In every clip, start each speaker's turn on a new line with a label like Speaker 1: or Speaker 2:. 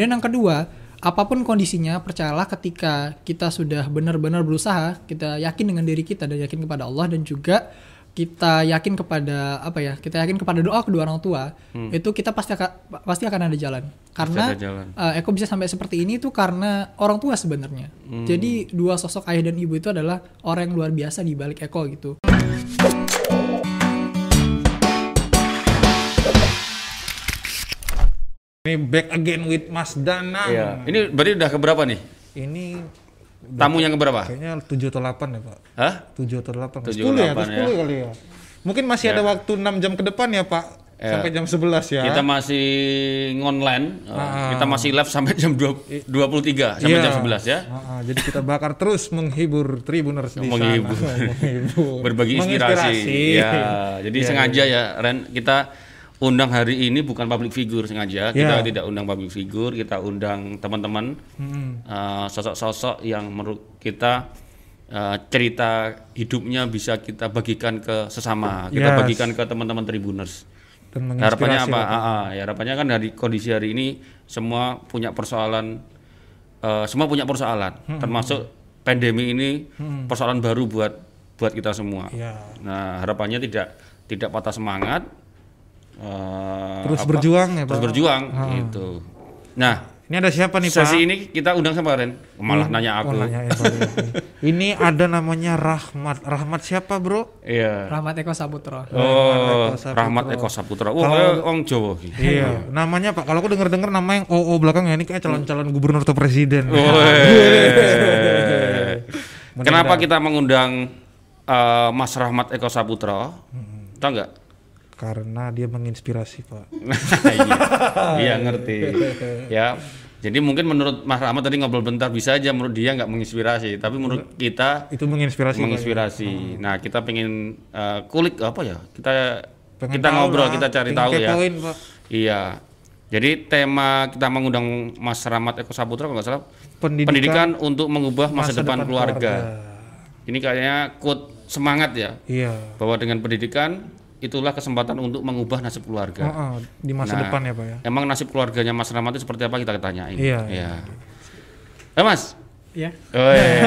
Speaker 1: Dan yang kedua, apa pun kondisinya, percayalah ketika kita sudah benar-benar berusaha, kita yakin dengan diri kita dan yakin kepada Allah dan juga kita yakin kepada apa ya? Kita yakin kepada doa kedua orang tua, itu kita pasti akan pasti akan ada jalan. Karena
Speaker 2: ada jalan.
Speaker 1: uh, Eko bisa sampai seperti ini itu karena orang tua sebenarnya. Jadi dua sosok ayah dan ibu itu adalah orang yang luar biasa di balik Eko gitu.
Speaker 3: Ini back again with Mas Danang.
Speaker 2: Iya. Ini berarti udah keberapa nih?
Speaker 3: Ini
Speaker 2: Tamu yang keberapa?
Speaker 3: kayaknya 7 atau 8 ya, Pak.
Speaker 2: Hah?
Speaker 3: 7 atau 8.
Speaker 2: Tujuh
Speaker 3: 10 ya,
Speaker 2: delapan
Speaker 3: 10
Speaker 2: ya.
Speaker 3: kali ya. Mungkin masih ada waktu 6 jam ke depan ya, Pak.
Speaker 2: Ya.
Speaker 3: Sampai jam 11 ya.
Speaker 2: Kita masih online. uh,
Speaker 3: Ah.
Speaker 2: Kita masih live sampai jam 2, 23 sampai
Speaker 3: Iya.
Speaker 2: jam 11 ya.
Speaker 3: Ah, ah, jadi kita bakar terus menghibur Tribuners di
Speaker 2: Menghibur.
Speaker 3: sana. menghibur.
Speaker 2: Berbagi inspirasi. Ya, jadi
Speaker 3: Iya,
Speaker 2: sengaja ya Ren kita undang hari ini bukan public figure sengaja. Kita
Speaker 3: Iya.
Speaker 2: tidak undang public figure, kita undang teman-teman
Speaker 3: Hmm.
Speaker 2: uh, sosok-sosok yang menurut kita uh, cerita hidupnya bisa kita bagikan ke sesama, kita
Speaker 3: Yes.
Speaker 2: bagikan ke teman-teman Tribuners.
Speaker 3: Dan
Speaker 2: Harapannya apa? Ah, ah, ya harapannya kan dari kondisi hari ini semua punya persoalan, eh, semua punya persoalan,
Speaker 3: Hmm.
Speaker 2: termasuk pandemi ini persoalan baru buat buat kita semua.
Speaker 3: Iya.
Speaker 2: Nah harapannya tidak tidak patah semangat, eh,
Speaker 3: Terus
Speaker 2: apa,
Speaker 3: berjuang ya,
Speaker 2: terus
Speaker 3: Pak.
Speaker 2: berjuang gitu. Nah
Speaker 3: Ini ada siapa nih, Pak?
Speaker 2: sesi ini kita undang siapa Ren? Malah nanya aku.
Speaker 3: Oh, nanyain Pak. Ini ada namanya Rahmat. Rahmat siapa, Bro?
Speaker 2: Iya.
Speaker 1: Rahmat Eko Saputro.
Speaker 2: Oh,
Speaker 3: Eko Saputra.
Speaker 2: Rahmat Eko Saputra. Wah,
Speaker 3: Kalau-
Speaker 2: kayak orang Jawa. iki.
Speaker 3: Iya, namanya Pak. Kalau aku denger-denger nama yang OO belakang ya ini kayak calon-calon gubernur atau presiden.
Speaker 2: Weh. Kenapa kita mengundang eh, Mas Rahmat Eko Saputra? Tahu nggak?
Speaker 3: Karena dia menginspirasi, Pak.
Speaker 2: iya, iya ngerti. Ya, jadi mungkin menurut Mas Rahmat tadi ngobrol bentar bisa aja menurut dia nggak menginspirasi, tapi menurut kita
Speaker 3: Itu menginspirasi. Pak.
Speaker 2: menginspirasi. Nah, kita pengen eh, kulik apa ya? Kita
Speaker 3: Pengen
Speaker 2: kita ngobrol,
Speaker 3: lah,
Speaker 2: kita cari
Speaker 3: pengen
Speaker 2: tahu ya.
Speaker 3: Pak.
Speaker 2: Iya. Jadi tema kita mengundang Mas Rahmat Eko Saputra kalau nggak salah
Speaker 3: Pendidikan,
Speaker 2: pendidikan untuk mengubah masa, depan,
Speaker 3: depan
Speaker 2: keluarga. Ini kayaknya quote semangat ya
Speaker 3: Iya.
Speaker 2: bahwa dengan pendidikan itulah kesempatan untuk mengubah nasib keluarga.
Speaker 3: Heeh, di masa
Speaker 2: Nah,
Speaker 3: depan ya, Pak ya.
Speaker 2: Emang nasib keluarganya Mas Rahmat itu seperti apa kita tanyain.
Speaker 3: Iya.
Speaker 2: Eh Mas,
Speaker 1: Ya.
Speaker 2: Weh,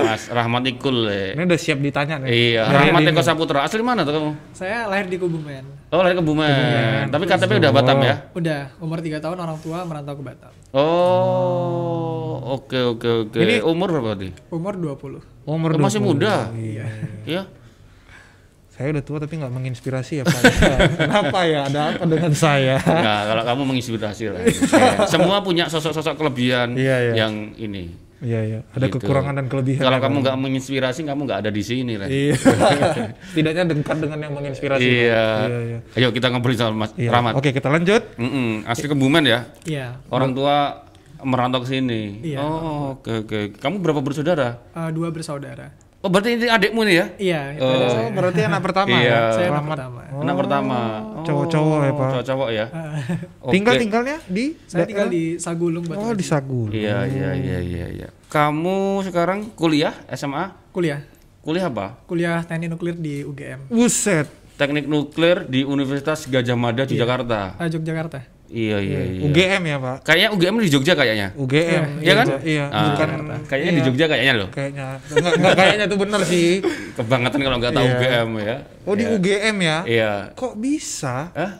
Speaker 2: Mas Rahmat Ikul. eh.
Speaker 3: Ini udah siap ditanya nih.
Speaker 2: Iya,
Speaker 3: Lahir
Speaker 2: Rahmat Eko Saputra. Asli mana tuh kamu?
Speaker 1: Saya lahir di Kebumen.
Speaker 2: Oh, lahir Kebumen. Tapi KTP udah Batam ya?
Speaker 1: Udah umur 3 tahun orang tua merantau ke Batam.
Speaker 2: Oh, oke oke oke. Umur berapa tadi?
Speaker 1: Umur 20.
Speaker 3: Umur
Speaker 2: Oh, masih
Speaker 3: 20.
Speaker 2: muda.
Speaker 3: Iya.
Speaker 2: Iya.
Speaker 3: Saya udah tua tapi nggak menginspirasi ya, Pak. Kenapa ya? Ada apa dengan saya?
Speaker 2: Nah, kalau kamu menginspirasi lah. Semua punya sosok-sosok kelebihan
Speaker 3: Iya, iya.
Speaker 2: yang ini.
Speaker 3: Iya, iya. Ada
Speaker 2: Gitu.
Speaker 3: kekurangan dan kelebihan.
Speaker 2: Kalau
Speaker 3: ya,
Speaker 2: kamu nggak menginspirasi, kamu nggak ada di sini lah.
Speaker 3: Iya. Setidaknya dekat dengan yang menginspirasi.
Speaker 2: Iya.
Speaker 3: Iya, iya.
Speaker 2: Ayo kita ngobrol sama Mas
Speaker 3: Iya.
Speaker 2: Rahmat.
Speaker 3: Oke, kita lanjut.
Speaker 2: Mm-mm, Asli Kebumen ya.
Speaker 1: Iya.
Speaker 2: Orang tua merantau ke sini.
Speaker 1: Iya.
Speaker 2: Oh, oke oke. Kamu berapa bersaudara?
Speaker 1: Eh, dua bersaudara.
Speaker 2: Oh, berarti ini adikmu nih ya?
Speaker 1: Iya, itu
Speaker 2: Oh.
Speaker 3: Oh,
Speaker 1: saya.
Speaker 3: berarti anak pertama
Speaker 2: Iya.
Speaker 3: ya?
Speaker 1: Saya anak pertama.
Speaker 2: Anak pertama.
Speaker 3: cowok-cowok ya, Pak.
Speaker 2: Cowok-cowok ya. Oke.
Speaker 3: Tinggal tinggalnya di
Speaker 1: Saya tinggal di Sagulung Batu.
Speaker 3: Oh, di Sagu.
Speaker 2: Iya iya iya iya iya. Kamu sekarang kuliah SMA?
Speaker 1: Kuliah.
Speaker 2: Kuliah apa?
Speaker 1: Kuliah teknik nuklir di UGM.
Speaker 3: Buset.
Speaker 2: Teknik nuklir di Universitas Gajah Mada Yogyakarta.
Speaker 1: Ah, Yogyakarta.
Speaker 2: Iya iya iya.
Speaker 3: UGM ya, Pak.
Speaker 2: Kayaknya UGM di Jogja kayaknya.
Speaker 3: UGM.
Speaker 2: Iya kan?
Speaker 3: Iya,
Speaker 2: Ah,
Speaker 3: bukan
Speaker 2: Kayaknya di Jogja kayaknya loh.
Speaker 3: kayaknya. Enggak, enggak kayaknya itu benar sih.
Speaker 2: Kebangetan kalau nggak tahu
Speaker 3: Iya.
Speaker 2: UGM ya.
Speaker 3: Oh, di
Speaker 2: Iya.
Speaker 3: UGM ya?
Speaker 2: Iya.
Speaker 3: Kok bisa?
Speaker 2: Hah?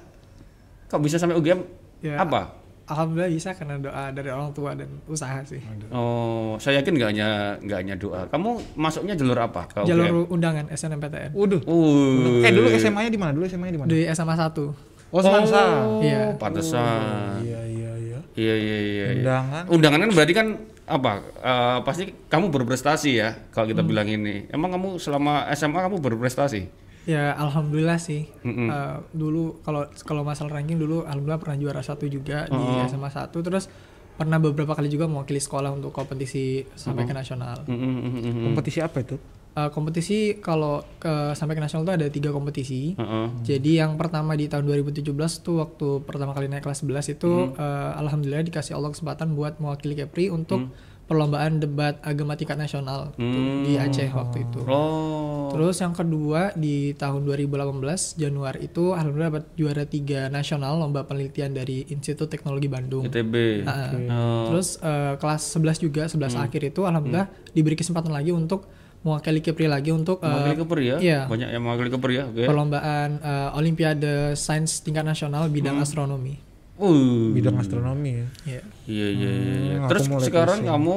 Speaker 2: Kok bisa sampai UGM?
Speaker 1: Ya.
Speaker 2: Apa?
Speaker 1: Alhamdulillah bisa karena doa dari orang tua dan usaha sih.
Speaker 2: Oh, saya yakin nggak hanya nggak hanya doa. Kamu masuknya jalur apa? Ke UGM?
Speaker 1: Jalur undangan SNMPTN.
Speaker 3: Waduh.
Speaker 2: Uh.
Speaker 3: Eh, dulu SMA-nya di mana? Dulu SMA-nya di mana?
Speaker 1: Di SMA 1.
Speaker 3: Oh, Semansa.
Speaker 1: Iya.
Speaker 2: Pantesan.
Speaker 3: Iya, iya, iya.
Speaker 2: Iya iya iya. iya.
Speaker 3: Undangan.
Speaker 2: Undangan kan berarti kan apa? Eh, pasti kamu berprestasi ya kalau
Speaker 3: Hmm.
Speaker 2: kita bilang ini. Emang kamu selama SMA kamu berprestasi?
Speaker 1: Ya alhamdulillah sih.
Speaker 2: Mm-mm.
Speaker 1: Eh, dulu kalau kalau masalah ranking dulu alhamdulillah pernah juara satu juga di
Speaker 2: Oh.
Speaker 1: SMA 1 terus pernah beberapa kali juga mewakili sekolah untuk kompetisi sampai ke nasional.
Speaker 2: Mm, mm, mm, mm, mm.
Speaker 3: Kompetisi apa itu?
Speaker 1: Eh, kompetisi kalau ke sampai ke nasional itu ada tiga kompetisi.
Speaker 2: Heeh.
Speaker 1: Jadi yang pertama di tahun 2017 tuh waktu pertama kali naik kelas 11 itu eh, alhamdulillah dikasih Allah kesempatan buat mewakili Kepri untuk perlombaan debat agama tingkat nasional gitu, di Aceh waktu itu.
Speaker 2: Oh.
Speaker 1: Terus yang kedua di tahun 2018 Januari itu alhamdulillah dapat juara tiga nasional lomba penelitian dari Institut Teknologi Bandung.
Speaker 2: ITB.
Speaker 1: Ah,
Speaker 2: Oh.
Speaker 1: Terus eh, kelas 11 juga 11
Speaker 2: Hmm.
Speaker 1: akhir itu alhamdulillah diberi kesempatan lagi untuk mewakili Kepri lagi untuk eh,
Speaker 2: Mewakili Keper ya?
Speaker 1: iya.
Speaker 2: Banyak yang mewakili Keper ya? Oke.
Speaker 1: perlombaan eh, Olimpiade Sains tingkat nasional bidang
Speaker 2: Hmm.
Speaker 1: astronomi.
Speaker 2: Uh.
Speaker 3: bidang astronomi ya.
Speaker 1: Iya.
Speaker 2: Iya iya iya. iya.
Speaker 3: Hmm,
Speaker 2: Terus sekarang
Speaker 3: pusing.
Speaker 2: kamu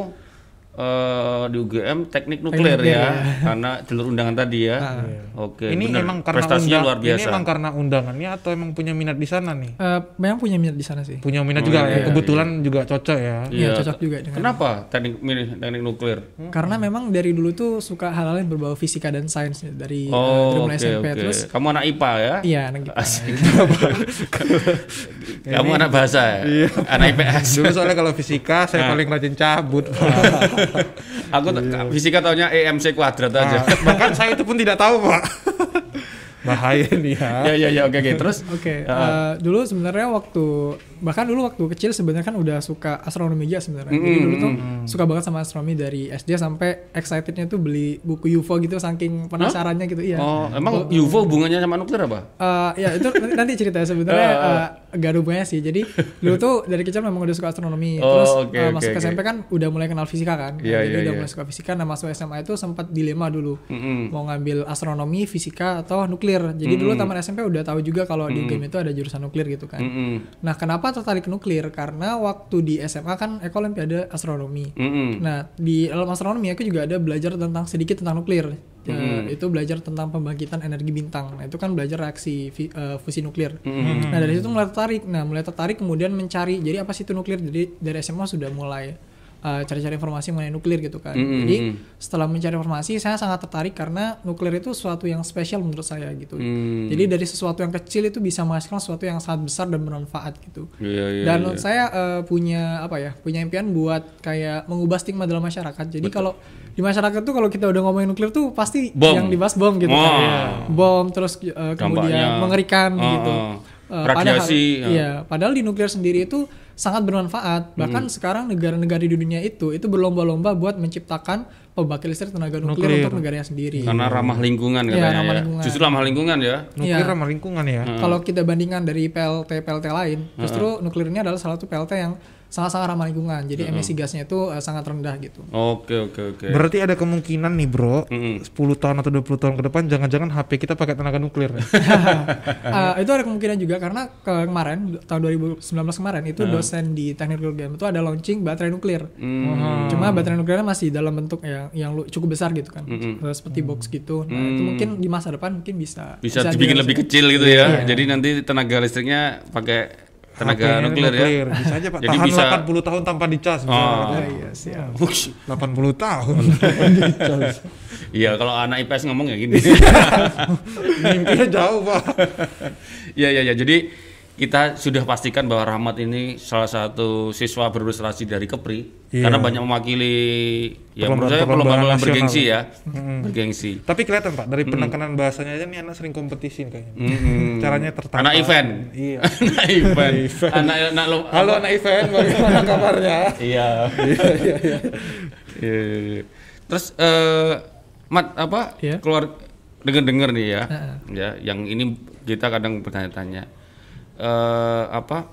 Speaker 2: eh, di UGM teknik nuklir ya,
Speaker 1: ya.
Speaker 2: karena jalur undangan tadi ya.
Speaker 1: Ah.
Speaker 2: Oke.
Speaker 3: ini
Speaker 2: bener.
Speaker 3: emang karena
Speaker 2: prestasinya
Speaker 3: undang-
Speaker 2: luar biasa.
Speaker 3: Ini emang karena undangannya atau emang punya minat di sana nih?
Speaker 1: Eh, memang punya minat di sana sih.
Speaker 3: Punya minat
Speaker 2: Oh,
Speaker 3: juga
Speaker 2: iya,
Speaker 3: ya. Kebetulan juga cocok ya.
Speaker 1: Iya, cocok juga dengan.
Speaker 2: Kenapa teknik milih teknik nuklir?
Speaker 1: Karena memang dari dulu tuh suka hal-hal yang berbau fisika dan sains dari, eh, dari
Speaker 2: Oh,
Speaker 1: mulai
Speaker 2: oke
Speaker 1: SMP
Speaker 2: oke.
Speaker 1: terus
Speaker 2: Kamu anak IPA ya?
Speaker 1: iya anak.
Speaker 2: Asik. Kamu anak bahasa ya?
Speaker 3: Iya.
Speaker 2: Anak IPS.
Speaker 3: Dulu soalnya kalau fisika saya paling rajin cabut.
Speaker 2: Aku t- fisika taunya EMC kuadrat aja.
Speaker 3: Ah, bahkan saya itu pun tidak tahu, Pak. Bahaya nih
Speaker 2: Ya
Speaker 3: ya.
Speaker 2: ya ya oke oke. Terus
Speaker 1: Oke,
Speaker 2: Ah.
Speaker 1: eh, dulu sebenarnya waktu bahkan dulu waktu kecil sebenarnya kan udah suka astronomi aja sebenarnya. Jadi dulu tuh suka banget sama astronomi dari SD sampai excitednya tuh beli buku UFO gitu saking penasarannya gitu iya.
Speaker 2: Oh, emang UFO hubungannya sama nuklir apa?
Speaker 1: Eh, ya itu nanti- nanti ceritanya sebenarnya eh, gak ada hubungannya sih. Jadi dulu tuh dari kecil memang udah suka astronomi.
Speaker 2: Oh,
Speaker 1: Terus eh,
Speaker 2: oke,
Speaker 1: masuk ke
Speaker 2: oke.
Speaker 1: SMP kan udah mulai kenal fisika kan.
Speaker 2: Iya,
Speaker 1: Jadi
Speaker 2: iya,
Speaker 1: udah
Speaker 2: iya.
Speaker 1: mulai suka fisika. Nah masuk SMA itu sempat dilema dulu.
Speaker 2: Mm-mm.
Speaker 1: Mau ngambil astronomi, fisika atau nuklir. Jadi dulu taman SMP udah tahu juga kalau di UGM itu ada jurusan nuklir gitu kan.
Speaker 2: Mm-mm.
Speaker 1: Nah kenapa tertarik nuklir? Karena waktu di SMA kan Eko Olimpiade astronomi.
Speaker 2: Mm-mm.
Speaker 1: Nah, di dalam astronomi aku juga ada belajar tentang sedikit tentang nuklir. Ya, Itu belajar tentang pembangkitan energi bintang. Nah, itu kan belajar reaksi eh, fusi nuklir. Nah, dari situ mulai tertarik. Nah, mulai tertarik kemudian mencari jadi apa sih itu nuklir. Jadi dari SMA sudah mulai eh, cari-cari informasi mengenai nuklir gitu kan.
Speaker 2: Mm-mm.
Speaker 1: Jadi setelah mencari informasi, saya sangat tertarik karena nuklir itu sesuatu yang spesial menurut saya gitu.
Speaker 2: Mm.
Speaker 1: Jadi dari sesuatu yang kecil itu bisa menghasilkan sesuatu yang sangat besar dan bermanfaat gitu.
Speaker 2: Iya iya.
Speaker 1: Dan
Speaker 2: iya.
Speaker 1: saya eh, punya apa ya? Punya impian buat kayak mengubah stigma dalam masyarakat. Jadi kalau di masyarakat tuh kalau kita udah ngomongin nuklir tuh pasti
Speaker 2: Bom.
Speaker 1: yang dibahas bom gitu
Speaker 2: Wah.
Speaker 1: kan. Bom terus eh, kemudian
Speaker 2: Dampaknya.
Speaker 1: mengerikan
Speaker 2: Oh,
Speaker 1: gitu.
Speaker 2: oh. Radiasi,
Speaker 1: padahal, iya, padahal di nuklir sendiri itu sangat bermanfaat. Bahkan sekarang negara-negara di dunia itu itu berlomba-lomba buat menciptakan pembangkit listrik tenaga nuklir,
Speaker 3: Nuklir.
Speaker 1: untuk negaranya sendiri.
Speaker 2: Karena ramah lingkungan
Speaker 1: Iya,
Speaker 2: katanya
Speaker 1: ramah
Speaker 2: ya.
Speaker 1: lingkungan.
Speaker 2: Justru ramah lingkungan ya.
Speaker 3: Nuklir
Speaker 1: Iya.
Speaker 3: sama lingkungan ya.
Speaker 1: Kalau kita bandingkan dari PLT PLT lain, justru nuklir ini adalah salah satu PLT yang sangat-sangat ramah lingkungan. Jadi emisi gasnya itu eh, sangat rendah gitu.
Speaker 2: Oke oke oke.
Speaker 3: Berarti ada kemungkinan nih, Bro.
Speaker 2: Mm-mm.
Speaker 3: 10 tahun atau 20 tahun ke depan jangan-jangan HP kita pakai tenaga nuklir. ya?
Speaker 1: Eh, itu ada kemungkinan juga karena ke- kemarin tahun 2019 kemarin itu dosen di teknik UGM itu ada launching baterai nuklir.
Speaker 2: Hmm.
Speaker 1: Cuma baterai nuklirnya masih dalam bentuk yang yang lu- cukup besar gitu kan, Eh, seperti box gitu. Nah itu mungkin di masa depan mungkin bisa
Speaker 2: Bisa dibikin lebih kecil gitu ya.
Speaker 1: Iya.
Speaker 2: Jadi nanti tenaga listriknya pakai tenaga
Speaker 3: HP-nya
Speaker 2: nuklir, ya.
Speaker 3: Bisa aja, Pak.
Speaker 2: Jadi
Speaker 3: Tahan
Speaker 2: bisa
Speaker 3: 80 tahun tanpa dicas.
Speaker 2: Oh.
Speaker 3: misalnya.
Speaker 1: Ah, iya siap.
Speaker 2: Wush.
Speaker 3: 80 tahun.
Speaker 2: Iya, kalau anak IPS ngomong ya gini.
Speaker 3: Mimpinya jauh, Pak.
Speaker 2: Iya iya iya. Jadi kita sudah pastikan bahwa Rahmat ini salah satu siswa berprestasi dari Kepri
Speaker 3: Iya.
Speaker 2: karena banyak mewakili ya menurut saya
Speaker 3: Perlombaan-
Speaker 2: bergengsi ya. Bergengsi.
Speaker 3: Tapi kelihatan, Pak, dari penekanan bahasanya aja nih anak sering kompetisi kayaknya.
Speaker 2: Mm-mm.
Speaker 3: Caranya tertata.
Speaker 2: Anak event.
Speaker 3: Iya.
Speaker 2: anak event. Anak anak lo.
Speaker 3: Halo anak event, bagaimana kabarnya?
Speaker 2: Iya. Iya iya iya. Terus eh Mat apa
Speaker 1: Iya.
Speaker 2: keluar dengar-dengar nih ya.
Speaker 1: Heeh.
Speaker 2: Ya, yang ini kita kadang bertanya-tanya. Eh apa?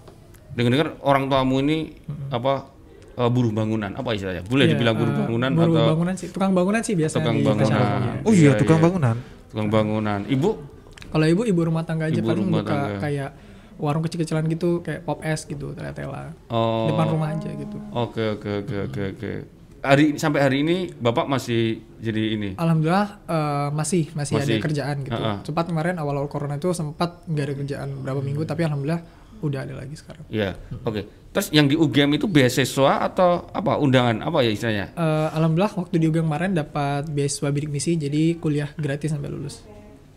Speaker 2: Dengar-dengar orang tuamu ini apa eh, buruh bangunan apa istilahnya? Boleh
Speaker 1: Iya,
Speaker 2: dibilang buruh
Speaker 1: eh,
Speaker 2: bangunan
Speaker 1: buruh
Speaker 2: atau
Speaker 1: bangunan sih, tukang bangunan sih biasanya
Speaker 2: tukang bangunan?
Speaker 1: iya.
Speaker 3: Oh iya,
Speaker 2: Iya,
Speaker 3: tukang
Speaker 2: iya.
Speaker 3: bangunan.
Speaker 2: tukang bangunan. Ibu
Speaker 1: Kalau ibu ibu rumah tangga aja
Speaker 2: Ibu
Speaker 1: paling
Speaker 2: rumah
Speaker 1: buka
Speaker 2: tangga.
Speaker 1: kayak warung kecil-kecilan gitu kayak pop es gitu tela-tela
Speaker 2: oh
Speaker 1: depan rumah aja gitu.
Speaker 2: Oke oke oke oke oke. Hari sampai hari ini Bapak masih jadi ini.
Speaker 1: Alhamdulillah eh, masih, masih
Speaker 2: Masih.
Speaker 1: ada kerjaan gitu.
Speaker 2: Ha-ha.
Speaker 1: Sempat kemarin awal-awal corona itu sempat nggak ada kerjaan berapa minggu tapi alhamdulillah udah ada lagi sekarang.
Speaker 2: Ya, oke. Terus yang di UGM itu beasiswa atau apa? Undangan apa ya istilahnya?
Speaker 1: Eh, alhamdulillah waktu di UGM kemarin dapat beasiswa bidik misi jadi kuliah gratis sampai lulus.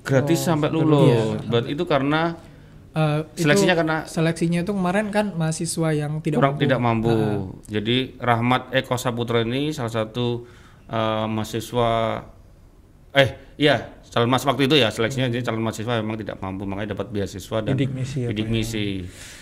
Speaker 2: Gratis sampai lulus. Berarti itu karena
Speaker 1: Eh, itu
Speaker 2: Seleksinya karena-
Speaker 1: seleksinya itu kemarin kan mahasiswa yang tidak
Speaker 2: kurang
Speaker 1: mampu.
Speaker 2: tidak mampu. Jadi Rahmat Eko Saputra ini salah satu eh, mahasiswa eh iya calon mas waktu itu ya seleksinya jadi calon mahasiswa memang tidak mampu makanya dapat beasiswa dan
Speaker 3: Bidik misi ya,
Speaker 2: bidik
Speaker 3: ya.
Speaker 2: misi.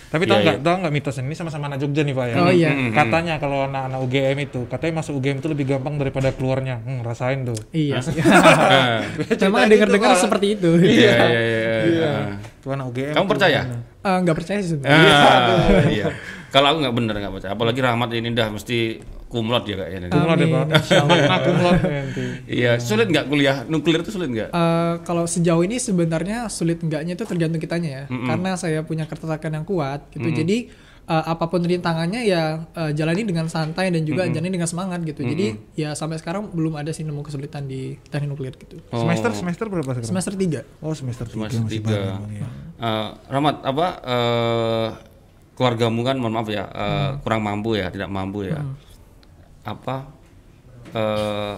Speaker 3: Tapi
Speaker 2: Iya,
Speaker 3: tahu nggak
Speaker 2: iya.
Speaker 3: tahu nggak mitos ini sama-sama anak Jogja nih Pak ya.
Speaker 1: Oh, iya.
Speaker 2: Mm-mm.
Speaker 3: Katanya kalau anak-anak UGM itu katanya masuk UGM itu lebih gampang daripada keluarnya. Hmm, rasain tuh.
Speaker 1: Iya. sih.
Speaker 2: Nah,
Speaker 1: Memang dengar-dengar seperti itu.
Speaker 2: Iya iya iya.
Speaker 3: Iya.
Speaker 2: Ah.
Speaker 3: UGM.
Speaker 2: Kamu percaya?
Speaker 3: gimana?
Speaker 1: Eh, nggak percaya sih sebenarnya.
Speaker 2: Ah, iya. Kalau aku nggak bener nggak percaya. Apalagi Rahmat ini udah mesti kumlot ya kayaknya.
Speaker 3: Kumlot ya Pak. Nah, kumlot nanti.
Speaker 2: Iya, sulit nggak kuliah nuklir itu sulit nggak?
Speaker 1: Eh, kalau sejauh ini sebenarnya sulit enggaknya itu tergantung kitanya ya. Karena saya punya ketertarikan yang kuat gitu. Jadi eh, apa pun rintangannya ya eh, jalani dengan santai dan juga jalani dengan semangat gitu. Jadi ya sampai sekarang belum ada sih nemu kesulitan di teknik nuklir gitu.
Speaker 2: Oh.
Speaker 3: Semester semester berapa sekarang?
Speaker 1: Semester 3.
Speaker 3: Oh semester tiga
Speaker 2: Semester
Speaker 3: masih
Speaker 2: tiga.
Speaker 3: baru, Bang, ya.
Speaker 2: Eh, Rahmat apa eh, keluargamu kan mohon maaf ya eh, kurang mampu ya tidak mampu ya apa eh,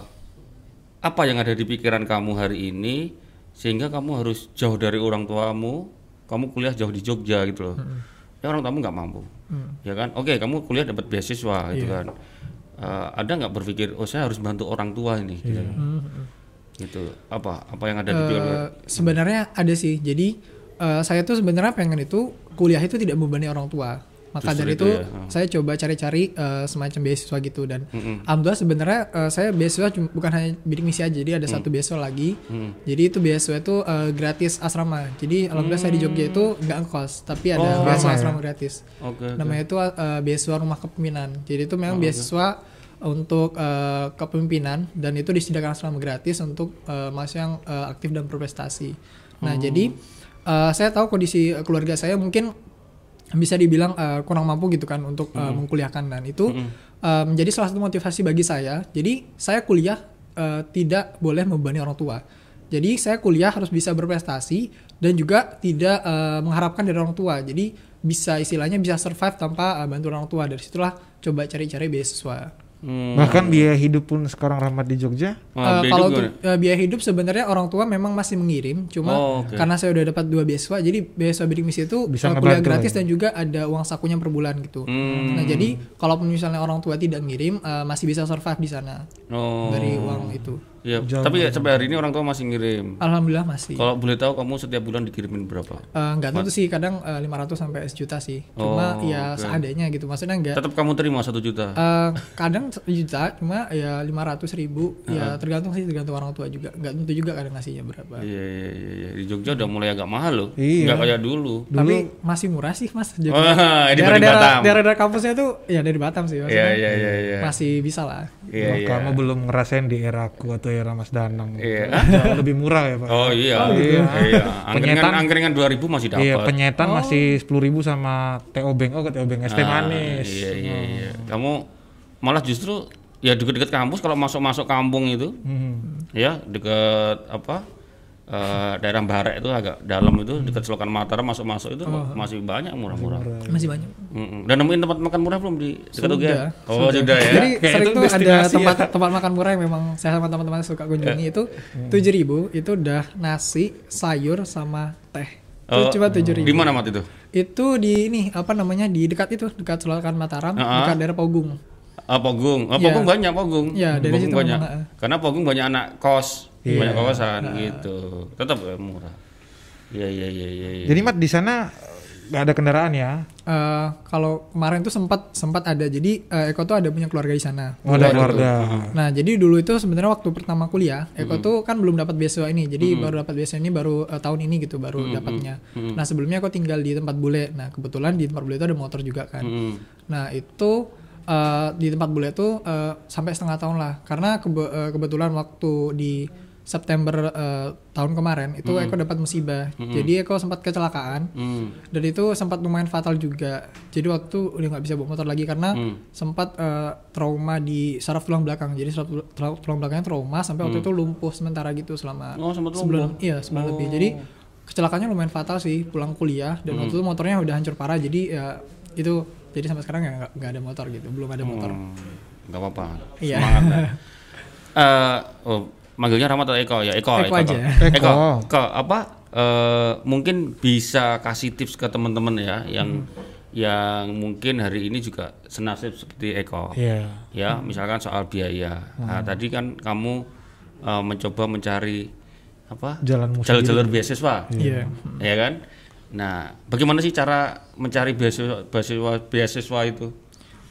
Speaker 2: apa yang ada di pikiran kamu hari ini sehingga kamu harus jauh dari orang tuamu kamu kuliah jauh di Jogja gitu loh ya orang tamu nggak mampu ya kan? Oke kamu kuliah dapat beasiswa gitu kan? Eh, ada nggak berpikir oh saya harus bantu orang tua ini? Gitu, gitu. Apa apa yang ada di pikiran?
Speaker 1: Eh, sebenarnya ada sih. Jadi eh, saya tuh sebenarnya pengen itu kuliah itu tidak membebani orang tua. Maka
Speaker 2: Justru
Speaker 1: dari
Speaker 2: itu
Speaker 1: itu
Speaker 2: ya, oh.
Speaker 1: saya coba cari-cari eh, semacam beasiswa gitu dan alhamdulillah sebenarnya eh, saya beasiswa cuma- bukan hanya bidik misi aja. Jadi ada
Speaker 2: Mm.
Speaker 1: satu beasiswa lagi. Jadi itu beasiswa itu eh, gratis asrama. Jadi alhamdulillah saya di Jogja itu nggak ngekos, tapi ada
Speaker 3: Oh,
Speaker 1: beasiswa
Speaker 3: asrama ya?
Speaker 1: asrama gratis.
Speaker 2: oke
Speaker 1: Namanya itu eh, beasiswa rumah kepemimpinan. Jadi itu memang beasiswa untuk eh, kepemimpinan dan itu disediakan selama gratis untuk eh, mahasiswa yang eh, aktif dan berprestasi. Nah, jadi eh, saya tahu kondisi keluarga saya mungkin bisa dibilang eh, kurang mampu gitu kan untuk eh, mengkuliahkan dan itu eh, menjadi salah satu motivasi bagi saya. Jadi saya kuliah eh, tidak boleh membebani orang tua. Jadi saya kuliah harus bisa berprestasi dan juga tidak eh, mengharapkan dari orang tua. Jadi bisa istilahnya bisa survive tanpa eh, bantu orang tua. Dari situlah coba cari-cari beasiswa.
Speaker 2: Hmm.
Speaker 3: Bahkan biaya hidup pun sekarang Rahmat di Jogja.
Speaker 2: Beda
Speaker 1: kalau untuk eh, biaya hidup sebenarnya orang tua memang masih mengirim, cuma
Speaker 2: Oh, oke.
Speaker 1: karena saya udah dapat dua beasiswa, jadi beasiswa bidik misi itu
Speaker 3: Bisa
Speaker 1: eh, kuliah
Speaker 3: ngebantu
Speaker 1: gratis
Speaker 3: ya.
Speaker 1: dan juga ada uang sakunya per bulan gitu.
Speaker 2: Hmm.
Speaker 1: Nah jadi kalaupun misalnya orang tua tidak ngirim, eh, masih bisa survive di sana
Speaker 2: Oh.
Speaker 1: dari uang itu.
Speaker 2: Iya, tapi ya sampai hari ini orang tua masih ngirim.
Speaker 1: Alhamdulillah masih.
Speaker 2: Kalau boleh tahu kamu setiap bulan dikirimin berapa?
Speaker 1: Eh, nggak tentu sih, kadang eh, 500 sampai sejuta sih. Cuma
Speaker 2: Oh,
Speaker 1: ya
Speaker 2: oke.
Speaker 1: seadanya gitu, maksudnya nggak.
Speaker 2: Tetap kamu terima satu juta.
Speaker 1: Eh, kadang sejuta, cuma ya 500 ribu, ya tergantung sih tergantung orang tua juga. Nggak tentu juga kadang ngasihnya berapa.
Speaker 2: Iya iya iya iya. Di Jogja udah mulai agak mahal loh.
Speaker 3: Iya.
Speaker 2: Nggak kayak dulu.
Speaker 1: Tapi masih murah sih mas. Jogja.
Speaker 2: Dari
Speaker 1: daerah-daerah,
Speaker 2: Batam.
Speaker 1: daerah-daerah kampusnya tuh ya dari Batam sih.
Speaker 2: Iya
Speaker 1: maksudnya
Speaker 2: iya iya iya.
Speaker 1: Masih bisa lah.
Speaker 2: Iya iya.
Speaker 3: Kamu belum ngerasain di era aku atau era Mas Danang.
Speaker 2: Iya.
Speaker 3: Jauh lebih murah ya Pak.
Speaker 2: Oh iya.
Speaker 3: Oh, gitu.
Speaker 2: Iya. Angkringan
Speaker 3: Penyetan-
Speaker 2: angkringan 2000 masih dapat.
Speaker 3: Iya, penyetan masih 10.000 sama TO Beng. Oh, TO es teh
Speaker 2: Ah,
Speaker 3: manis.
Speaker 2: Iya iya iya. Kamu malah justru ya dekat-dekat kampus kalau masuk-masuk kampung itu
Speaker 3: Hmm.
Speaker 2: ya dekat apa eh, daerah Barek itu agak dalam itu dekat Selokan Mataram masuk-masuk itu masih banyak murah-murah.
Speaker 1: Masih banyak.
Speaker 2: Mm-mm. Dan nemuin tempat makan murah belum di dekat? Oh sudah ya.
Speaker 1: Jadi
Speaker 3: Kayak
Speaker 1: sering
Speaker 3: itu
Speaker 1: tuh ada
Speaker 3: destinasi
Speaker 1: tempat tempat makan murah yang memang saya sama teman-teman suka kunjungi itu tujuh ribu itu udah nasi, sayur sama teh.
Speaker 2: Oh,
Speaker 1: Itu cuma tujuh ribu.
Speaker 2: Di mana mat itu?
Speaker 1: Itu di ini apa namanya di dekat itu dekat Selokan Mataram,
Speaker 2: Ah.
Speaker 1: dekat daerah Pogung.
Speaker 2: Ah, Pogung. Oh,
Speaker 1: Iya.
Speaker 2: Pogung banyak Pogung.
Speaker 1: Iya, dari
Speaker 2: Pogung
Speaker 1: situ
Speaker 2: banyak.
Speaker 1: memang.
Speaker 2: Karena Pogung banyak anak kos,
Speaker 3: Iya.
Speaker 2: banyak kosan gitu. Tetap eh, murah. Iya iya iya iya. iya.
Speaker 3: Jadi Mat di sana nggak ada kendaraan ya?
Speaker 1: Eh, kalau kemarin tuh sempat sempat ada. Jadi eh, Eko tuh ada punya keluarga di sana.
Speaker 3: Oh, ada keluarga.
Speaker 1: Nah, jadi dulu itu sebenarnya waktu pertama kuliah, Eko tuh kan belum dapat beasiswa ini. Jadi baru dapat beasiswa ini baru eh, tahun ini gitu, baru dapatnya. Nah, sebelumnya Eko tinggal di tempat bule. Nah, kebetulan di tempat bule itu ada motor juga kan.
Speaker 2: Mm.
Speaker 1: Nah, itu eh, di tempat bule itu eh, sampai setengah tahun lah. Karena kebe- eh, kebetulan waktu di September eh, tahun kemarin itu Eko dapat musibah. Jadi Eko sempat kecelakaan
Speaker 2: Mm.
Speaker 1: dan itu sempat lumayan fatal juga. Jadi waktu itu udah nggak bisa bawa motor lagi karena
Speaker 2: Hmm.
Speaker 1: sempat eh, trauma di saraf tulang belakang. Jadi saraf tul- tul- tulang belakangnya trauma sampai waktu itu lumpuh sementara gitu selama
Speaker 2: Oh,
Speaker 1: sebulan. Iya, sebulan lebih. Jadi kecelakaannya lumayan fatal sih pulang kuliah dan waktu itu motornya udah hancur parah. Jadi ya itu jadi sampai sekarang ya nggak nggak ada motor gitu, belum ada motor.
Speaker 2: Hmm, nggak apa-apa.
Speaker 1: Iya.
Speaker 2: Semangat. Eh, oh, manggilnya Rahmat atau Eko ya? Eko.
Speaker 1: Eko aja.
Speaker 2: Eko.
Speaker 3: Eko.
Speaker 2: Eko, apa? eh, mungkin bisa kasih tips ke teman-teman ya yang yang mungkin hari ini juga senasib seperti Eko.
Speaker 3: Iya.
Speaker 2: Ya, misalkan soal biaya. Nah, tadi kan kamu eh, mencoba mencari apa
Speaker 3: Jalanmu
Speaker 2: jalur-jalur beasiswa
Speaker 1: Iya.
Speaker 2: ya kan nah bagaimana sih cara mencari beasiswa beasiswa beasiswa itu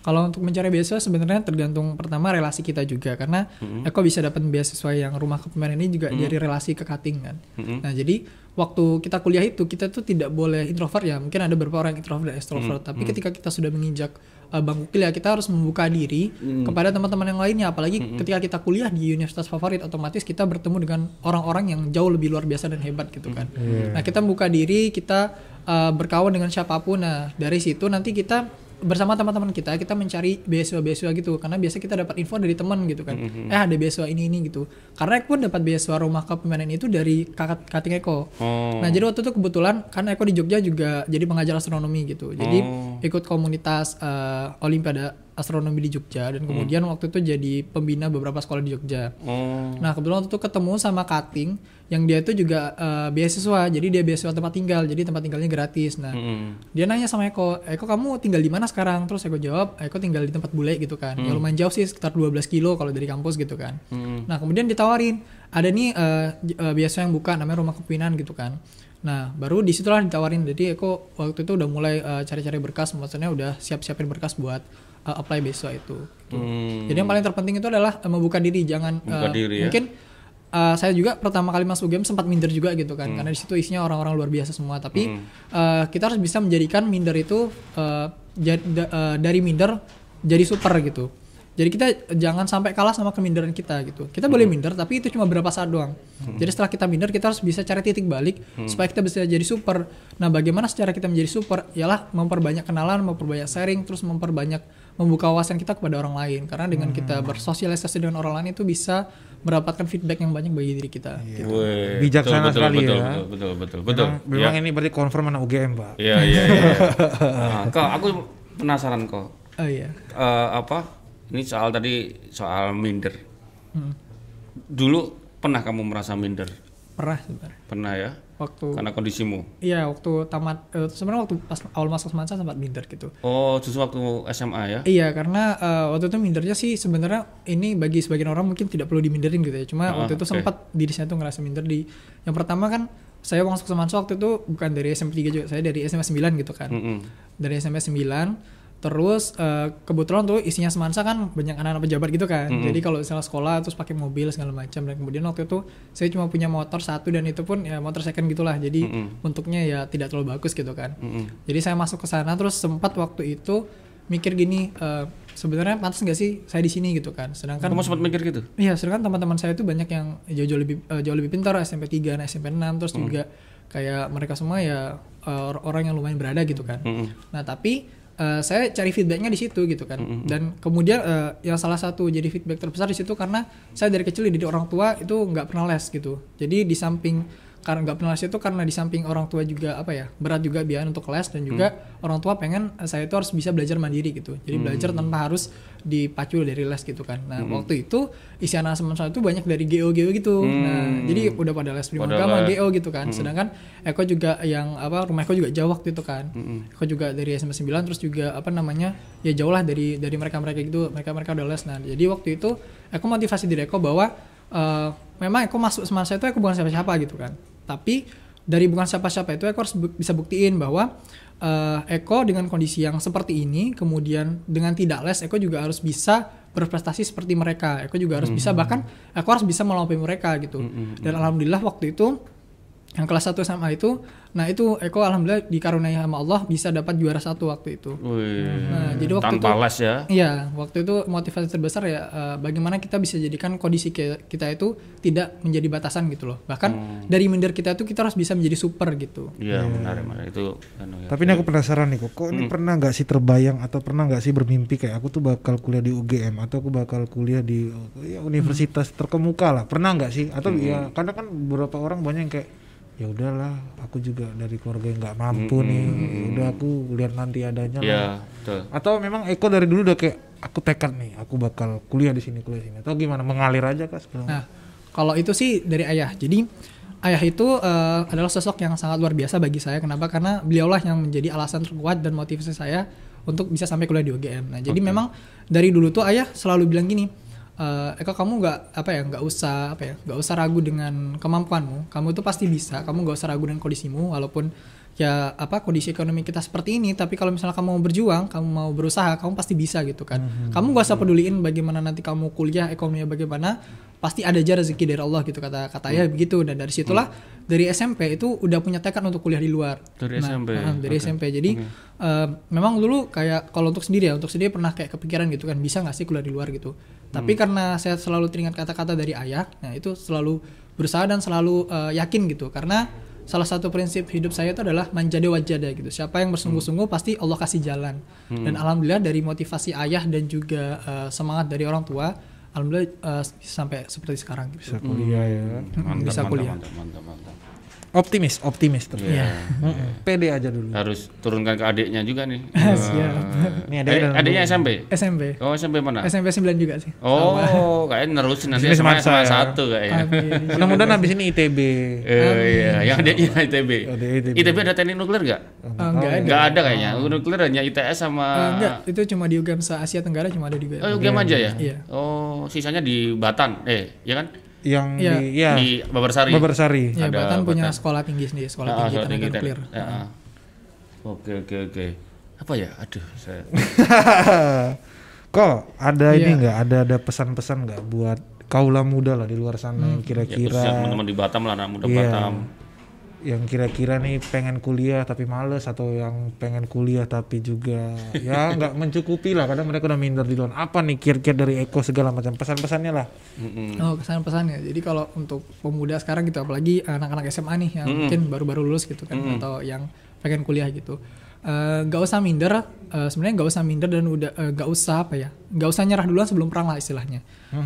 Speaker 1: Kalau untuk mencari beasiswa sebenarnya tergantung pertama relasi kita juga karena
Speaker 2: Mm-hmm.
Speaker 1: Eko bisa dapat beasiswa yang rumah kepemimpinan ini juga dari relasi ke cutting kan.
Speaker 2: Mm-hmm.
Speaker 1: Nah jadi waktu kita kuliah itu kita tuh tidak boleh introvert ya mungkin ada beberapa orang introvert dan extrovert
Speaker 2: Mm-hmm.
Speaker 1: tapi ketika kita sudah menginjak uh, bangku kuliah kita harus membuka diri
Speaker 2: Mm.
Speaker 1: kepada teman-teman yang lainnya apalagi ketika kita kuliah di universitas favorit otomatis kita bertemu dengan orang-orang yang jauh lebih luar biasa dan hebat gitu kan. Nah kita membuka diri kita uh, berkawan dengan siapa pun nah dari situ nanti kita bersama teman-teman kita kita mencari beasiswa-beasiswa gitu. Karena biasa kita dapat info dari teman gitu kan. Eh ada beasiswa ini ini gitu. Karena aku pun dapat beasiswa rumah kepemimpinan itu dari kakak kating Eko.
Speaker 2: Oh.
Speaker 1: Nah jadi waktu itu kebetulan karena Eko di Jogja juga jadi pengajar astronomi gitu. Jadi
Speaker 2: Oh.
Speaker 1: ikut komunitas eh, Olimpiade astronomi di Jogja dan kemudian waktu itu jadi pembina beberapa sekolah di Jogja
Speaker 2: oh
Speaker 1: Nah kebetulan waktu itu ketemu sama Kating yang dia itu juga eh, beasiswa, jadi dia beasiswa tempat tinggal, jadi tempat tinggalnya gratis. Nah
Speaker 2: Mm-mm.
Speaker 1: dia nanya sama Eko, Eko kamu tinggal di mana sekarang? Terus Eko jawab, Eko tinggal di tempat bule gitu kan. Ya lumayan jauh sih, sekitar 12 kilo kalau dari kampus gitu kan.
Speaker 2: Mm.
Speaker 1: Nah kemudian ditawarin, ada nih eh, j- eh, beasiswa yang buka namanya rumah kepemimpinan gitu kan. Nah baru di situlah ditawarin, jadi Eko waktu itu udah mulai cari-cari berkas, maksudnya udah siap-siapin berkas buat eh, apply beasiswa itu.
Speaker 2: Hmm.
Speaker 1: Jadi yang paling terpenting itu adalah eh, membuka diri, jangan
Speaker 2: Membuka
Speaker 1: eh,
Speaker 2: diri ya.
Speaker 1: mungkin eh, saya juga pertama kali masuk game sempat minder juga gitu
Speaker 2: Hmm.
Speaker 1: kan, karena di situ isinya orang-orang luar biasa semua. Tapi eh, kita harus bisa menjadikan minder itu da- eh, dari minder jadi super gitu. Jadi kita jangan sampai kalah sama keminderan kita gitu. Kita boleh
Speaker 2: Hmm.
Speaker 1: minder tapi itu cuma berapa saat doang. Jadi setelah kita minder kita harus bisa cari titik balik
Speaker 2: Hmm.
Speaker 1: supaya kita bisa jadi super. Nah, bagaimana secara kita menjadi super? Ialah memperbanyak kenalan, memperbanyak sharing, terus memperbanyak membuka wawasan kita kepada orang lain. Karena dengan kita
Speaker 2: Hmm.
Speaker 1: bersosialisasi dengan orang lain itu bisa mendapatkan feedback yang banyak bagi diri kita.
Speaker 2: Weh,
Speaker 3: Bijaksana
Speaker 2: betul,
Speaker 3: sekali
Speaker 2: betul,
Speaker 3: ya.
Speaker 2: betul betul betul betul
Speaker 3: Memang, memang ini berarti confirm anak UGM pak.
Speaker 2: Iya iya iya. Nah, kok aku penasaran kok.
Speaker 1: Oh iya.
Speaker 2: Eh, apa? Ini soal tadi soal minder.
Speaker 1: Hmm.
Speaker 2: Dulu pernah kamu merasa minder?
Speaker 1: Pernah sebenarnya.
Speaker 2: Pernah ya?
Speaker 1: Waktu
Speaker 2: Karena kondisimu.
Speaker 1: iya waktu tamat eh, sebenarnya waktu pas awal masuk semansa sempat minder gitu.
Speaker 2: Oh, justru waktu SMA ya?
Speaker 1: Iya karena eh, waktu itu mindernya sih sebenarnya ini bagi sebagian orang mungkin tidak perlu diminderin gitu ya. Cuma
Speaker 2: Ah,
Speaker 1: waktu itu
Speaker 2: oke.
Speaker 1: sempat diri saya tuh ngerasa minder di yang pertama kan saya masuk Semansa waktu itu bukan dari SMP 3 juga, saya dari SMP 9 gitu kan.
Speaker 2: Mm-mm.
Speaker 1: Dari SMP 9 terus eh, kebetulan tuh isinya Semansa kan banyak anak-anak pejabat gitu kan. Jadi kalau misalnya sekolah terus pakai mobil segala macam dan kemudian waktu itu saya cuma punya motor satu dan itu pun ya motor second gitulah. Jadi
Speaker 2: Mm-mm.
Speaker 1: bentuknya ya tidak terlalu bagus gitu kan.
Speaker 2: Mm-mm.
Speaker 1: Jadi saya masuk ke sana terus sempat waktu itu mikir gini eh, sebenarnya pantas nggak sih saya di sini gitu kan. Sedangkan
Speaker 2: Kamu sempat mikir gitu?
Speaker 1: iya, sedangkan teman-teman saya itu banyak yang jauh-jauh lebih eh, jauh lebih pintar SMP 3 dan SMP 6 terus juga kayak mereka semua ya eh, orang yang lumayan berada gitu kan.
Speaker 2: Mm-mm.
Speaker 1: Nah, tapi eh, saya cari feedbacknya di situ gitu kan. Dan kemudian eh, yang salah satu jadi feedback terbesar di situ karena saya dari kecil dididik orang tua itu nggak pernah les gitu. Jadi di samping karena nggak pernah les itu karena di samping orang tua juga apa ya berat juga biaya untuk les dan juga orang tua pengen eh, saya itu harus bisa belajar mandiri gitu. Jadi belajar tanpa harus dipacu dari les gitu kan. Nah waktu itu isi anak saya itu banyak dari GO GO gitu. Nah jadi udah pada les prima agama. GO gitu kan. Sedangkan Eko juga yang apa rumah Eko juga jauh waktu itu kan. Eko juga dari SMP 9 terus juga apa namanya ya jauh lah dari dari mereka mereka gitu. Mereka mereka udah les. Nah jadi waktu itu Eko motivasi diri Eko bahwa eh, memang Eko masuk semasa itu Eko bukan siapa-siapa gitu kan. Tapi dari bukan siapa-siapa itu Eko harus bu- bisa buktiin bahwa eh, Eko dengan kondisi yang seperti ini, kemudian dengan tidak les, Eko juga harus bisa berprestasi seperti mereka. Eko juga harus bisa bahkan Eko harus bisa melampaui mereka gitu. Dan alhamdulillah waktu itu yang kelas 1 SMA itu, nah itu Eko alhamdulillah dikaruniai sama Allah bisa dapat juara satu waktu itu.
Speaker 2: Wih.
Speaker 1: Nah, jadi waktu
Speaker 2: Tanpa
Speaker 1: itu
Speaker 2: les ya?
Speaker 1: Iya, waktu itu motivasi terbesar ya eh, bagaimana kita bisa jadikan kondisi kita itu tidak menjadi batasan gitu loh. Bahkan dari minder kita itu kita harus bisa menjadi super gitu.
Speaker 2: Iya, menarik, menarik. Itu anu ya.
Speaker 3: Tapi ini aku penasaran nih kok, kok ini pernah nggak sih terbayang atau pernah nggak sih bermimpi kayak aku tuh bakal kuliah di UGM atau aku bakal kuliah di ya, universitas terkemuka lah, pernah nggak sih? Atau ya karena kan beberapa orang banyak yang kayak ya udahlah, aku juga dari keluarga yang nggak mampu nih, ya udah aku lihat nanti adanya lah.
Speaker 2: Iya, betul.
Speaker 3: Atau memang Eko dari dulu udah kayak aku tekad nih, aku bakal kuliah di sini, kuliah di sini. Atau gimana? Mengalir aja kak sebelum?
Speaker 1: Nah, kalau itu sih dari ayah. Jadi ayah itu eh, adalah sosok yang sangat luar biasa bagi saya. Kenapa? Karena beliaulah yang menjadi alasan terkuat dan motivasi saya untuk bisa sampai kuliah di UGM. Nah, jadi memang dari dulu tuh ayah selalu bilang gini, eh, Eko kamu nggak apa ya nggak usah apa ya nggak usah ragu dengan kemampuanmu. Kamu tuh pasti bisa kamu nggak usah ragu dengan kondisimu walaupun ya apa kondisi ekonomi kita seperti ini tapi kalau misalnya kamu mau berjuang kamu mau berusaha kamu pasti bisa gitu kan. Kamu nggak usah peduliin bagaimana nanti kamu kuliah ekonominya bagaimana pasti ada aja rezeki dari Allah gitu kata kata ayah begitu. Dan dari situlah dari SMP itu udah punya tekad untuk kuliah di luar.
Speaker 2: Dari SMP?
Speaker 1: nah, dari
Speaker 2: Oke.
Speaker 1: SMP jadi eh, memang dulu kayak kalau untuk sendiri ya untuk sendiri pernah kayak kepikiran gitu kan bisa nggak sih kuliah di luar gitu. Tapi karena saya selalu teringat kata-kata dari ayah nah itu selalu berusaha dan selalu eh, yakin gitu. Karena salah satu prinsip hidup saya itu adalah manjade wajada gitu siapa yang bersungguh-sungguh pasti Allah kasih jalan dan alhamdulillah dari motivasi ayah dan juga eh, semangat dari orang tua alhamdulillah eh, sampai seperti sekarang gitu.
Speaker 3: Bisa kuliah ya.
Speaker 2: Mantap,
Speaker 1: bisa
Speaker 2: mantap,
Speaker 1: kuliah.
Speaker 2: mantap, mantap, mantap.
Speaker 3: Optimis, optimis terus.
Speaker 2: Iya.
Speaker 3: Mm-mm. Pede aja dulu.
Speaker 2: Harus turunkan ke adiknya juga nih.
Speaker 1: Siap.
Speaker 3: Ini
Speaker 2: Adik,
Speaker 3: dalam
Speaker 2: adiknya SMP?
Speaker 1: SMP
Speaker 2: Oh SMP mana?
Speaker 1: SMP 9 juga sih
Speaker 2: Oh, kayaknya nerusin nanti sama
Speaker 3: ya.
Speaker 2: satu kayaknya.
Speaker 3: Mudah-mudahan habis ini ITB.
Speaker 2: Eh, iya, yang adiknya ITB.
Speaker 3: ITB.
Speaker 2: ITB ada teknik nuklir nggak?
Speaker 1: Eh, enggak ada
Speaker 2: Nggak ada kayaknya. Nuklir hanya ITS sama.
Speaker 1: Eh, enggak, itu cuma di UGM se Asia Tenggara cuma ada di
Speaker 2: Oh,
Speaker 1: UGM.
Speaker 2: UGM aja ya?
Speaker 1: Iya.
Speaker 2: Oh, sisanya di Batan. Eh, ya kan?
Speaker 3: Yang
Speaker 1: Iya.
Speaker 3: di ya
Speaker 2: Di Babarsari.
Speaker 3: Babarsari.
Speaker 1: Ya,
Speaker 2: Ada
Speaker 1: Batan punya
Speaker 2: Batan.
Speaker 1: sekolah tinggi sendiri, sekolah
Speaker 2: Ah,
Speaker 1: tinggi tenaga
Speaker 2: tinggi
Speaker 1: nuklir.
Speaker 2: Ya, ah. Oke, oke, oke. Apa ya? Aduh, saya.
Speaker 3: Kok ada ini
Speaker 1: Iya.
Speaker 3: nggak? Ada ada pesan-pesan nggak buat kaula muda lah di luar sana
Speaker 1: Hmm.
Speaker 2: Ya,
Speaker 3: kira-kira
Speaker 2: khususnya teman-teman di Batam lah, anak muda
Speaker 3: Iya.
Speaker 2: Batam.
Speaker 3: Yang kira-kira nih pengen kuliah tapi males atau yang pengen kuliah tapi juga ya nggak mencukupi lah kadang mereka udah minder di luar apa nih kira-kira dari Eko segala macam pesan-pesannya lah
Speaker 2: Mm-mm.
Speaker 1: Oh, kesan-pesannya. Jadi kalau untuk pemuda sekarang gitu apalagi anak-anak SMA nih yang mungkin baru-baru lulus gitu kan atau yang pengen kuliah gitu. Eh, nggak usah minder, eh, sebenarnya nggak usah minder dan udah eh, nggak usah apa ya, nggak usah nyerah duluan sebelum perang lah istilahnya.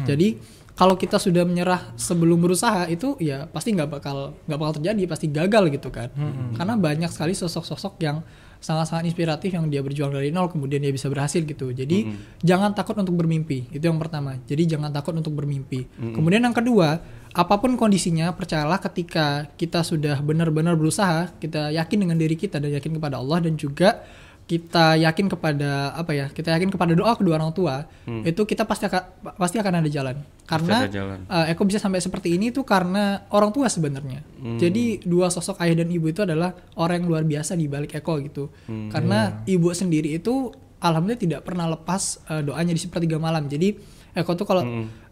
Speaker 1: Jadi kalau kita sudah menyerah sebelum berusaha itu ya pasti nggak bakal nggak bakal terjadi, pasti gagal gitu kan. Karena banyak sekali sosok-sosok yang sangat-sangat inspiratif yang dia berjuang dari nol kemudian dia bisa berhasil gitu. Jadi jangan takut untuk bermimpi. Itu yang pertama. Jadi jangan takut untuk bermimpi. Kemudian yang kedua, apa pun kondisinya percayalah ketika kita sudah benar-benar berusaha, kita yakin dengan diri kita dan yakin kepada Allah dan juga kita yakin kepada apa ya? Kita yakin kepada doa kedua orang tua, itu kita pasti akan pasti akan ada jalan. Karena
Speaker 2: ada jalan.
Speaker 1: eh, Eko bisa sampai seperti ini tuh karena orang tua sebenarnya. Jadi dua sosok ayah dan ibu itu adalah orang yang luar biasa di balik Eko gitu. Karena ibu sendiri itu alhamdulillah tidak pernah lepas eh, doanya di sepertiga malam. Jadi Eko tuh kalau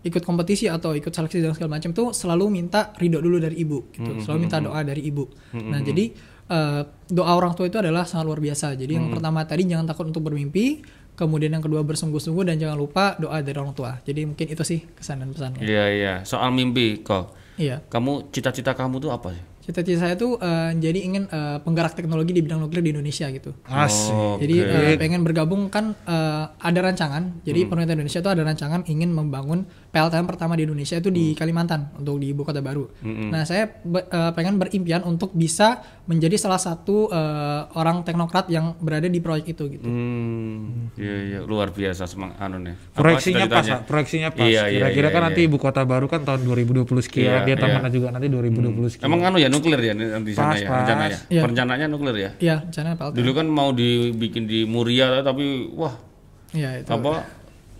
Speaker 1: ikut kompetisi atau ikut seleksi dan segala macam tuh selalu minta ridho dulu dari ibu gitu. Selalu minta doa dari ibu. Nah, jadi eh, doa orang tua itu adalah sangat luar biasa. Jadi yang pertama tadi jangan takut untuk bermimpi, kemudian yang kedua bersungguh-sungguh dan jangan lupa doa dari orang tua. Jadi mungkin itu sih kesan dan pesannya.
Speaker 2: Iya, iya. Soal mimpi kok.
Speaker 1: Iya.
Speaker 2: Kamu cita-cita kamu tuh apa sih?
Speaker 1: Cita-cita saya tuh eh, jadi ingin eh, penggerak teknologi di bidang nuklir di Indonesia gitu.
Speaker 3: asik
Speaker 2: Oh,
Speaker 1: Jadi
Speaker 2: oke.
Speaker 1: eh, pengen bergabung kan eh, ada rancangan. Jadi pemerintah Indonesia itu ada rancangan ingin membangun PLTM pertama di Indonesia itu di Kalimantan untuk di ibu kota baru. Nah saya be- eh, pengen berimpian untuk bisa menjadi salah satu eh, orang teknokrat yang berada di proyek itu gitu.
Speaker 2: Hmm, iya iya luar biasa semang anu nih. Apa
Speaker 3: proyeksinya pas proyeksinya pas
Speaker 2: Iya, iya,
Speaker 3: kira-kira
Speaker 2: iya,
Speaker 3: kan
Speaker 2: iya.
Speaker 3: nanti ibu kota baru kan tahun 2020 sekian
Speaker 2: Iya,
Speaker 3: dia
Speaker 2: iya.
Speaker 3: tamatnya juga nanti 2020 sekian
Speaker 2: Emang anu ya nuklir ya di di sana
Speaker 3: Pas,
Speaker 2: ya
Speaker 3: pas.
Speaker 2: rencananya.
Speaker 1: Iya.
Speaker 2: Perencanaannya nuklir ya.
Speaker 1: Iya, rencana PLTM.
Speaker 2: Dulu kan mau dibikin di Muria tapi wah
Speaker 1: Iya itu.
Speaker 2: apa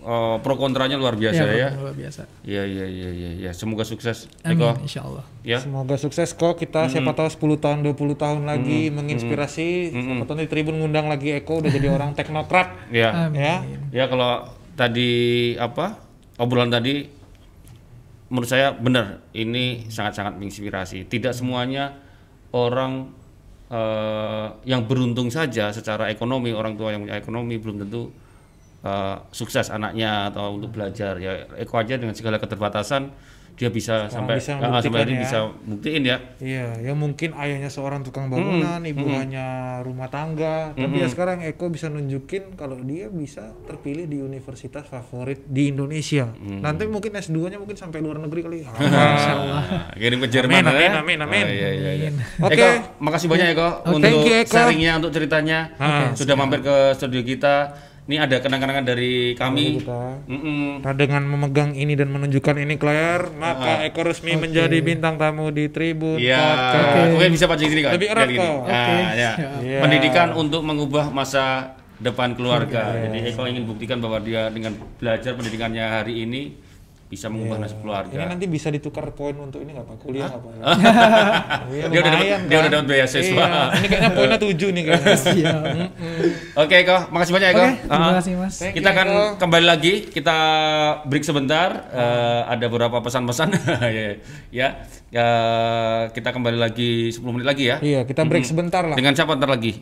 Speaker 2: eh, pro kontranya luar biasa
Speaker 1: Iya,
Speaker 2: ya.
Speaker 1: luar biasa.
Speaker 2: Iya iya iya iya ya. Semoga sukses
Speaker 1: Amin,
Speaker 2: Eko.
Speaker 1: insya Allah.
Speaker 2: Ya.
Speaker 3: Semoga sukses kok kita siapa tahu 10 tahun 20 tahun lagi menginspirasi siapa tahu di Tribun ngundang lagi Eko udah jadi orang teknokrat
Speaker 2: Ya.
Speaker 1: Amin.
Speaker 3: ya
Speaker 2: Ya kalau tadi apa obrolan tadi menurut saya benar ini sangat-sangat menginspirasi. Tidak semuanya orang eh, yang beruntung saja secara ekonomi orang tua yang punya ekonomi belum tentu eh, sukses anaknya atau untuk belajar ya Eko aja dengan segala keterbatasan dia bisa sampai
Speaker 3: bisa
Speaker 2: ah, sampai ini
Speaker 3: ya.
Speaker 2: bisa buktiin ya.
Speaker 3: Iya, ya mungkin ayahnya seorang tukang bangunan, ibu hanya rumah tangga. Tapi ya sekarang Eko bisa nunjukin kalau dia bisa terpilih di universitas favorit di Indonesia. Nanti mungkin S2-nya mungkin sampai luar negeri kali.
Speaker 2: Ah, kirim ke Jerman
Speaker 3: Amin,
Speaker 2: ya.
Speaker 3: amin, amin, amin.
Speaker 2: Oh, iya, iya, iya.
Speaker 3: Oke.
Speaker 2: Eko, makasih banyak Eko untuk
Speaker 3: you, Eko.
Speaker 2: sharingnya, untuk ceritanya.
Speaker 3: Ah,
Speaker 2: Sudah mampir ke studio kita. Ini ada kenang-kenangan dari kami.
Speaker 3: kita.
Speaker 2: Mm-mm.
Speaker 3: Nah, dengan memegang ini dan menunjukkan ini ke layar, maka Eko resmi menjadi bintang tamu di Tribun
Speaker 2: Iya,
Speaker 3: Podcast.
Speaker 2: oke bisa pancing sini kan?
Speaker 3: Lebih erat kok.
Speaker 2: Nah,
Speaker 1: Oke,
Speaker 2: ya.
Speaker 1: siap.
Speaker 3: Iya.
Speaker 2: Pendidikan untuk mengubah masa depan keluarga. Jadi Eko ingin buktikan bahwa dia dengan belajar pendidikannya hari ini bisa mengubah nasib keluarga.
Speaker 3: Ini nanti bisa ditukar poin untuk ini nggak pak kuliah apa ya? Iya,
Speaker 2: Dia udah dapat-
Speaker 3: lumayan,
Speaker 2: dia udah
Speaker 3: kan?
Speaker 2: dapat beasiswa.
Speaker 3: Iya, ini kayaknya poinnya tujuh nih kayaknya.
Speaker 1: Siap.
Speaker 2: Oke, Eko, makasih banyak Eko.
Speaker 1: Oke, terima
Speaker 2: Ah.
Speaker 1: kasih Mas.
Speaker 3: Thank
Speaker 2: Kita akan
Speaker 3: Eko.
Speaker 2: kembali lagi, kita break sebentar. Eh, ada beberapa pesan-pesan ya, ya. Ya, kita kembali lagi 10 menit lagi ya.
Speaker 3: Iya, kita break sebentar lah.
Speaker 2: Dengan siapa ntar lagi?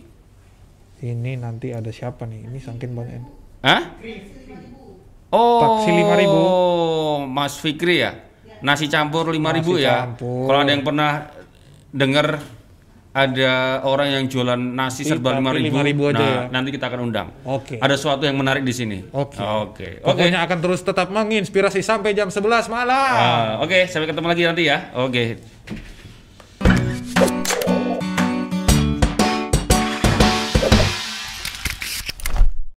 Speaker 3: Ini nanti ada siapa nih? Ini saking banyak.
Speaker 2: Hah? Oh,
Speaker 3: Taksi 5.000.
Speaker 2: Mas Fikri ya? Nasi campur 5.000
Speaker 3: Nasi
Speaker 2: ya? Kalau ada yang pernah dengar ada orang yang jualan nasi serba
Speaker 3: Tapi
Speaker 2: 5.000,
Speaker 3: 5.000 aja
Speaker 2: nah,
Speaker 3: ya?
Speaker 2: nanti kita akan undang.
Speaker 3: Oke.
Speaker 2: Ada sesuatu yang menarik di sini.
Speaker 3: Oke.
Speaker 2: Oke. Oke.
Speaker 3: Pokoknya akan terus tetap menginspirasi sampai jam 11 malam.
Speaker 2: Ah, Oke, sampai ketemu lagi nanti ya. Oke.